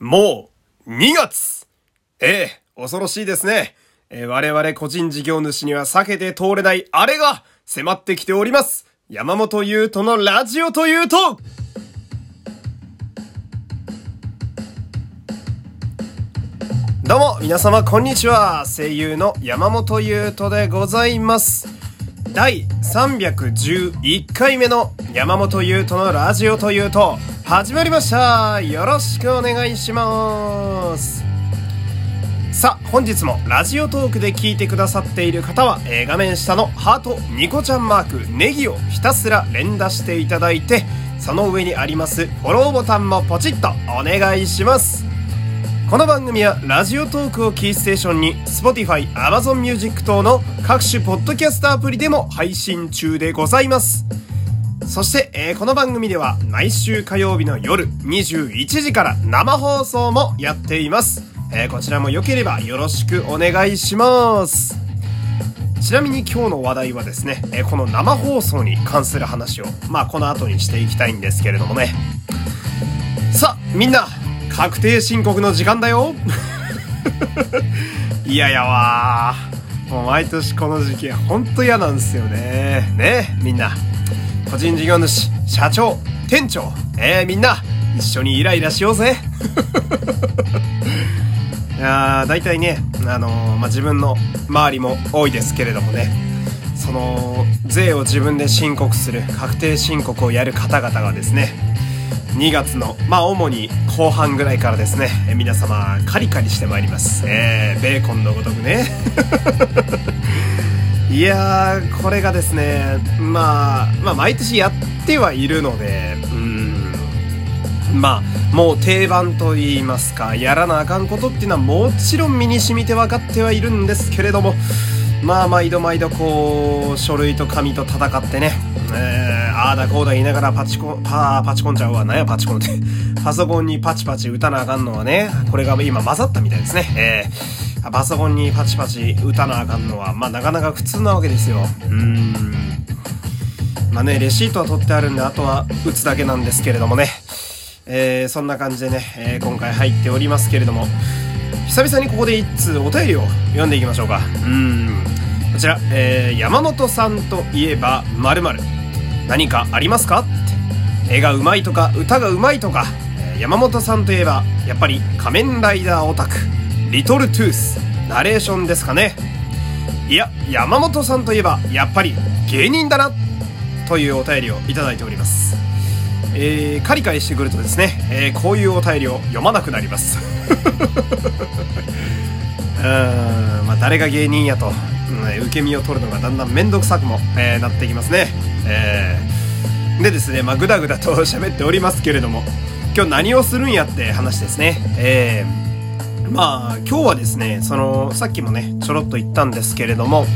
もう、2月ええ、恐ろしいですね。えー、我々個人事業主には避けて通れないあれが迫ってきております。山本優斗のラジオというと、どうも、皆様、こんにちは。声優の山本優斗でございます。第311回目の山本優斗のラジオというと、始まりましたよろしくお願いしますさあ、本日もラジオトークで聞いてくださっている方は、えー、画面下のハート、ニコちゃんマーク、ネギをひたすら連打していただいて、その上にありますフォローボタンもポチッとお願いします。この番組はラジオトークをキーステーションに Spotify、Amazon Music 等の各種ポッドキャストアプリでも配信中でございます。そして、えー、この番組では毎週火曜日の夜21時から生放送もやっています。えー、こちらも良ければよろしくお願いします。ちなみに今日の話題はですね、えー、この生放送に関する話を、まあこの後にしていきたいんですけれどもね。さあ、みんな、確定申告の時間だよ いややわもう毎年この時期ほんと嫌なんですよね。ねみんな。個人事業主、社長、店長、えー、みんな、一緒にイライラしようぜ。いやー、大体ね、あのー、まあ、自分の周りも多いですけれどもね、その、税を自分で申告する、確定申告をやる方々がですね、2月の、まあ、主に後半ぐらいからですね、皆様、カリカリしてまいります。えー、ベーコンのごとくね。いやー、これがですね、まあ、まあ、毎年やってはいるので、うん、まあ、もう定番と言いますか、やらなあかんことっていうのはもちろん身に染みて分かってはいるんですけれども、まあ、毎度毎度こう、書類と紙と戦ってね、えー、ああだこうだ言いながらパチコン、パー、パチコンちゃうわ。なんやパチコンって。パソコンにパチパチ打たなあかんのはね、これが今混ざったみたいですね。えーパソコンにパチパチ打たなあかんのは、まあなかなか普通なわけですよ。うーん。まあね、レシートは取ってあるんで、あとは打つだけなんですけれどもね。えー、そんな感じでね、えー、今回入っておりますけれども、久々にここで一通お便りを読んでいきましょうか。うーん。こちら、えー、山本さんといえば〇〇何かありますか？って絵がうまいとか歌がうまいとか、山本さんといえばやっぱり仮面ライダーオタクリトルトゥースナレーションですかね。いや山本さんといえばやっぱり芸人だなというお便りをいただいております。えー、カリカリしてくるとですね、えー、こういうお便りを読まなくなります。うんまあ誰が芸人やと、うん、受け身を取るのがだんだん面倒くさくも、えー、なってきますね。えー、でですねまあグダグダと 喋っておりますけれども今日何をするんやって話ですね。えーまあ、今日はですね、その、さっきもね、ちょろっと言ったんですけれども、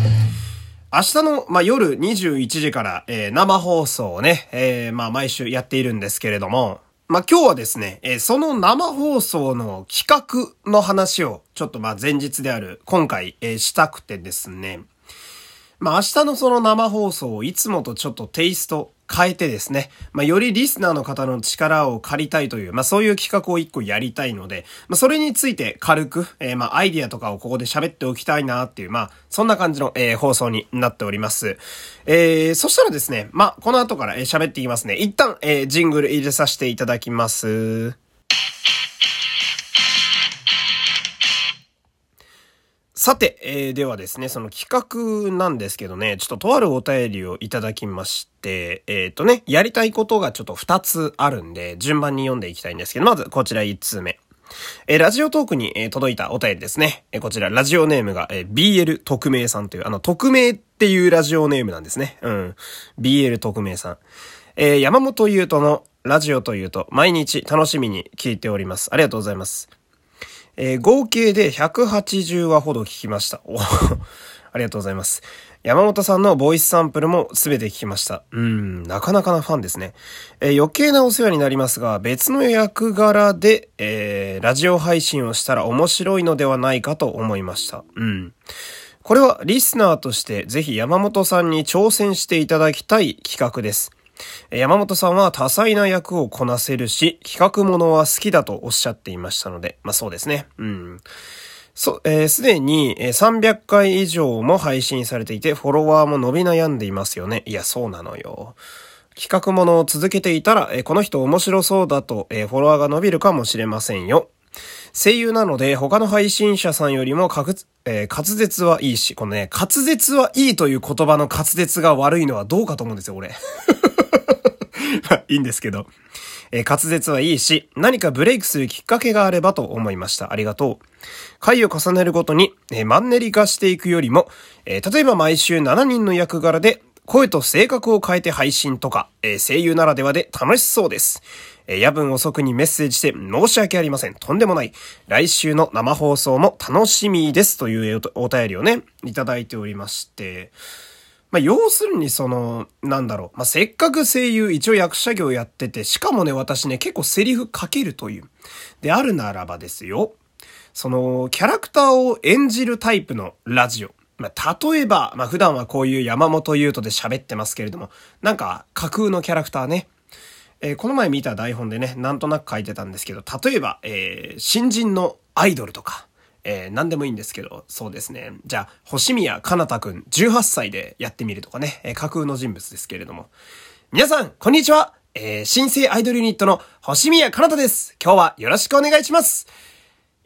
明日の、まあ、夜21時から、えー、生放送をね、えー、まあ、毎週やっているんですけれども、まあ、今日はですね、えー、その生放送の企画の話を、ちょっとま、前日である、今回、えー、したくてですね、まあ、明日のその生放送をいつもとちょっとテイスト変えてですね、まあ、よりリスナーの方の力を借りたいという、まあ、そういう企画を一個やりたいので、まあ、それについて軽く、えー、まあ、アイディアとかをここで喋っておきたいなっていう、まあ、そんな感じの、えー、放送になっております。えー、そしたらですね、まあ、この後から、えー、喋っていきますね。一旦、えー、ジングル入れさせていただきます。さて、えー、ではですね、その企画なんですけどね、ちょっととあるお便りをいただきまして、えっ、ー、とね、やりたいことがちょっと2つあるんで、順番に読んでいきたいんですけど、まずこちら1通目。えー、ラジオトークに、えー、届いたお便りですね。えー、こちら、ラジオネームが、えー、BL 特命さんという、あの、特命っていうラジオネームなんですね。うん。BL 特命さん。えー、山本優斗のラジオというと、毎日楽しみに聞いております。ありがとうございます。えー、合計で180話ほど聞きました。お ありがとうございます。山本さんのボイスサンプルも全て聞きました。うん、なかなかなファンですね。えー、余計なお世話になりますが、別の役柄で、えー、ラジオ配信をしたら面白いのではないかと思いました。うん。これはリスナーとしてぜひ山本さんに挑戦していただきたい企画です。山本さんは多彩な役をこなせるし、企画ものは好きだとおっしゃっていましたので、まあそうですね。うん。そ、えー、すでに300回以上も配信されていて、フォロワーも伸び悩んでいますよね。いや、そうなのよ。企画ものを続けていたら、えー、この人面白そうだと、えー、フォロワーが伸びるかもしれませんよ。声優なので、他の配信者さんよりも滑、えー、滑舌はいいし、このね、滑舌はいいという言葉の滑舌が悪いのはどうかと思うんですよ、俺。いいんですけど。えー、滑舌はいいし、何かブレイクするきっかけがあればと思いました。ありがとう。回を重ねるごとに、えー、マンネリ化していくよりも、えー、例えば毎週7人の役柄で、声と性格を変えて配信とか、え、声優ならではで楽しそうです。え、夜分遅くにメッセージして申し訳ありません。とんでもない。来週の生放送も楽しみですというお便りをね、いただいておりまして、まあ、要するにその、なんだろう。まあ、せっかく声優、一応役者業やってて、しかもね、私ね、結構セリフ書けるという。であるならばですよ。その、キャラクターを演じるタイプのラジオ。まあ、例えば、まあ、普段はこういう山本優斗で喋ってますけれども、なんか、架空のキャラクターね。えー、この前見た台本でね、なんとなく書いてたんですけど、例えば、えー、新人のアイドルとか、えー、何でもいいんですけど、そうですね。じゃあ、星宮かなたくん18歳でやってみるとかね、えー、架空の人物ですけれども。皆さん、こんにちはえー、新生アイドルユニットの星宮かなたです。今日はよろしくお願いします。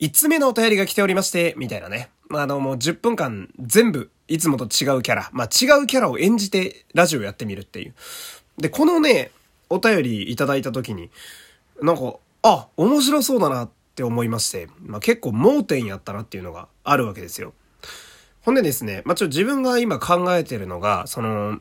5つ目のお便りが来ておりまして、みたいなね。まあ、の、もう10分間全部いつもと違うキャラ、まあ、違うキャラを演じてラジオやってみるっていう。で、このね、お便りいただいた時に、なんか、あ、面白そうだなっって思いまして、まあ、結構盲点やったなっていうのがあるわけですよ。ほんでですね、まあ、ちょっと自分が今考えてるのが、その、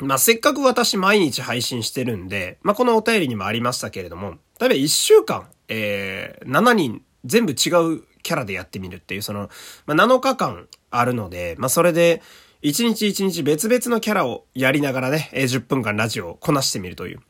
まあ、せっかく私毎日配信してるんで、まあ、このお便りにもありましたけれども、例えば1週間、えー、7人全部違うキャラでやってみるっていう、その、まあ、7日間あるので、まあ、それで、1日1日別々のキャラをやりながらね、10分間ラジオをこなしてみるという。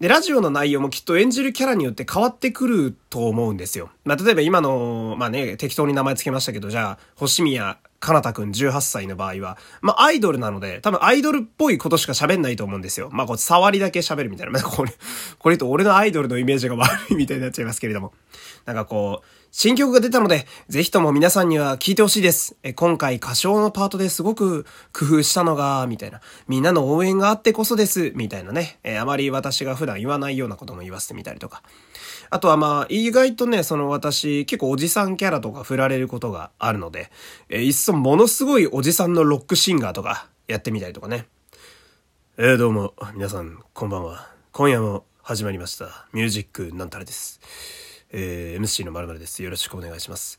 で、ラジオの内容もきっと演じるキャラによって変わってくると思うんですよ。まあ、例えば今の、まあね、適当に名前つけましたけど、じゃあ、星宮かなたくん18歳の場合は、まあ、アイドルなので、多分アイドルっぽいことしか喋んないと思うんですよ。まあ、こう、触りだけ喋るみたいな。まあ、これ、これと俺のアイドルのイメージが悪いみたいになっちゃいますけれども。なんかこう、新曲が出たので、ぜひとも皆さんには聴いてほしいです。え、今回歌唱のパートですごく工夫したのが、みたいな。みんなの応援があってこそです、みたいなね。え、あまり私が普段言わないようなことも言わせてみたりとか。あとはまあ、意外とね、その私、結構おじさんキャラとか振られることがあるので、え、いっそものすごいおじさんのロックシンガーとかやってみたりとかね。えー、どうも、皆さん、こんばんは。今夜も始まりました。ミュージックなんたらです。えー、MC の〇〇です。よろしくお願いします。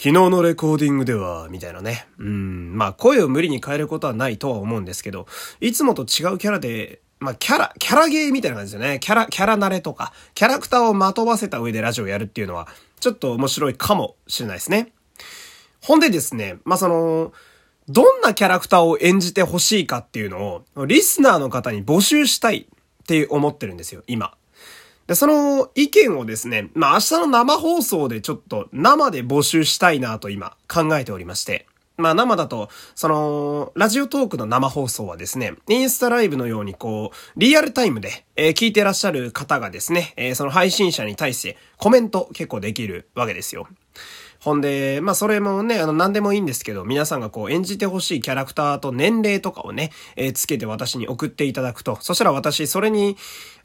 昨日のレコーディングでは、みたいなね。うん、まあ声を無理に変えることはないとは思うんですけど、いつもと違うキャラで、まあキャラ、キャラゲーみたいな感じですよね。キャラ、キャラ慣れとか、キャラクターをまとわせた上でラジオやるっていうのは、ちょっと面白いかもしれないですね。ほんでですね、まあその、どんなキャラクターを演じてほしいかっていうのを、リスナーの方に募集したいって思ってるんですよ、今。で、その意見をですね、まあ明日の生放送でちょっと生で募集したいなと今考えておりまして。まあ生だと、その、ラジオトークの生放送はですね、インスタライブのようにこう、リアルタイムで、えー、聞いてらっしゃる方がですね、えー、その配信者に対してコメント結構できるわけですよ。ほんで、まあそれもね、あの何でもいいんですけど、皆さんがこう演じてほしいキャラクターと年齢とかをね、えー、つけて私に送っていただくと、そしたら私それに、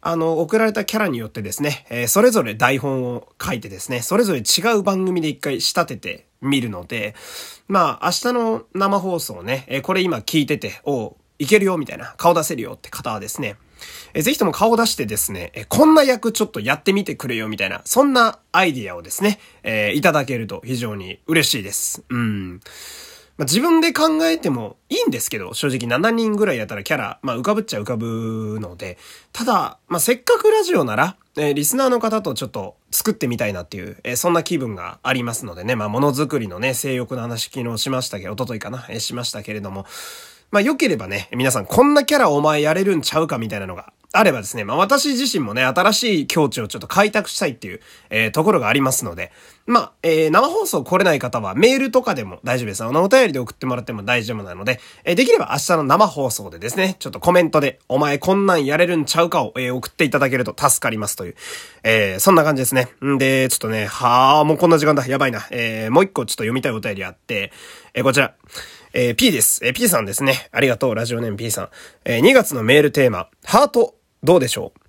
あの、送られたキャラによってですね、えー、それぞれ台本を書いてですね、それぞれ違う番組で一回仕立ててみるので、まあ明日の生放送ね、えー、これ今聞いてて、おいけるよみたいな、顔出せるよって方はですね、えぜひとも顔出してですね、えこんな役ちょっとやってみてくれよみたいな、そんなアイディアをですね、え、いただけると非常に嬉しいです。うん。まあ、自分で考えてもいいんですけど、正直7人ぐらいやったらキャラ、まあ、浮かぶっちゃ浮かぶので、ただ、まあ、せっかくラジオなら、えー、リスナーの方とちょっと作ってみたいなっていう、えー、そんな気分がありますのでね、まあ、ものづくりのね、性欲の話昨日しましたけど、おとといかな、えー、しましたけれども、まあ良ければね、皆さんこんなキャラお前やれるんちゃうかみたいなのがあればですね、まあ私自身もね、新しい境地をちょっと開拓したいっていう、えー、ところがありますので、まあ、えー、生放送来れない方はメールとかでも大丈夫です。あの、お便りで送ってもらっても大丈夫なので、えー、できれば明日の生放送でですね、ちょっとコメントで、お前こんなんやれるんちゃうかを、えー、送っていただけると助かりますという、えー、そんな感じですね。んで、ちょっとね、はあ、もうこんな時間だ。やばいな。えー、もう一個ちょっと読みたいお便りあって、えー、こちら。えー、P です。えー、P さんですね。ありがとう、ラジオネーム P さん。えー、2月のメールテーマ、ハート、どうでしょう？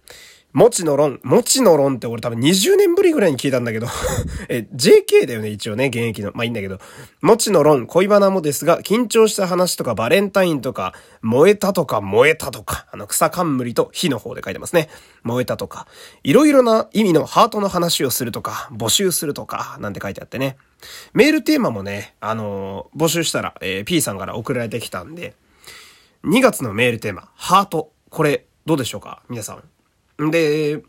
もちの論。もちの論って俺多分20年ぶりぐらいに聞いたんだけど え、JK だよね、一応ね、現役の。まあいいんだけど。もちの論、恋バナもですが、緊張した話とかバレンタインとか、燃えたとか燃えたとか、あの草冠と火の方で書いてますね。燃えたとか、いろいろな意味のハートの話をするとか、募集するとか、なんて書いてあってね。メールテーマもね、あのー、募集したら、えー、P さんから送られてきたんで、2月のメールテーマ、ハート。これ、どうでしょうか？皆さん。で、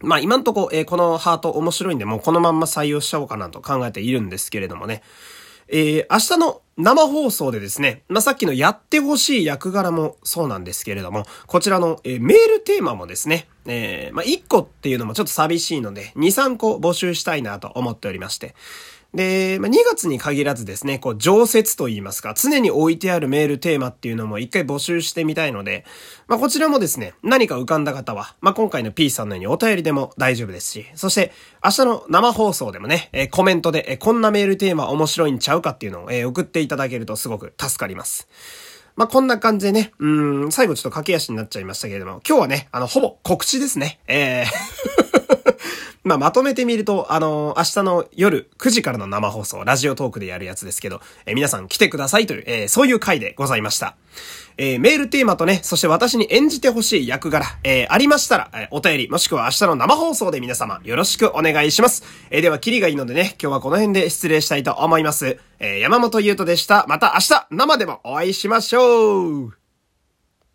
まあ今んとこ、えー、このハート面白いんで、もうこのまんま採用しちゃおうかなと考えているんですけれどもね。えー、明日の生放送でですね、まあ、さっきのやってほしい役柄もそうなんですけれども、こちらの、えー、メールテーマもですね、えー、まあ、1個っていうのもちょっと寂しいので、2、3個募集したいなと思っておりまして、で、まあ、2月に限らずですね、こう、常設と言いますか、常に置いてあるメールテーマっていうのも一回募集してみたいので、まあ、こちらもですね、何か浮かんだ方は、まあ、今回の P さんのようにお便りでも大丈夫ですし、そして、明日の生放送でもね、えー、コメントで、えー、こんなメールテーマ面白いんちゃうかっていうのを、えー、送っていただけるとすごく助かります。まあ、こんな感じでね、うん、最後ちょっと駆け足になっちゃいましたけれども、今日はね、あの、ほぼ告知ですね。えーまあ、まとめてみると、あのー、明日の夜9時からの生放送、ラジオトークでやるやつですけど、えー、皆さん来てくださいという、えー、そういう回でございました。えメールテーマとね、そして私に演じてほしい役柄、えありましたら、えお便り、もしくは明日の生放送で皆様よろしくお願いします。えでは、キリがいいのでね、今日はこの辺で失礼したいと思います。え山本優斗でした。また明日、生でもお会いしましょう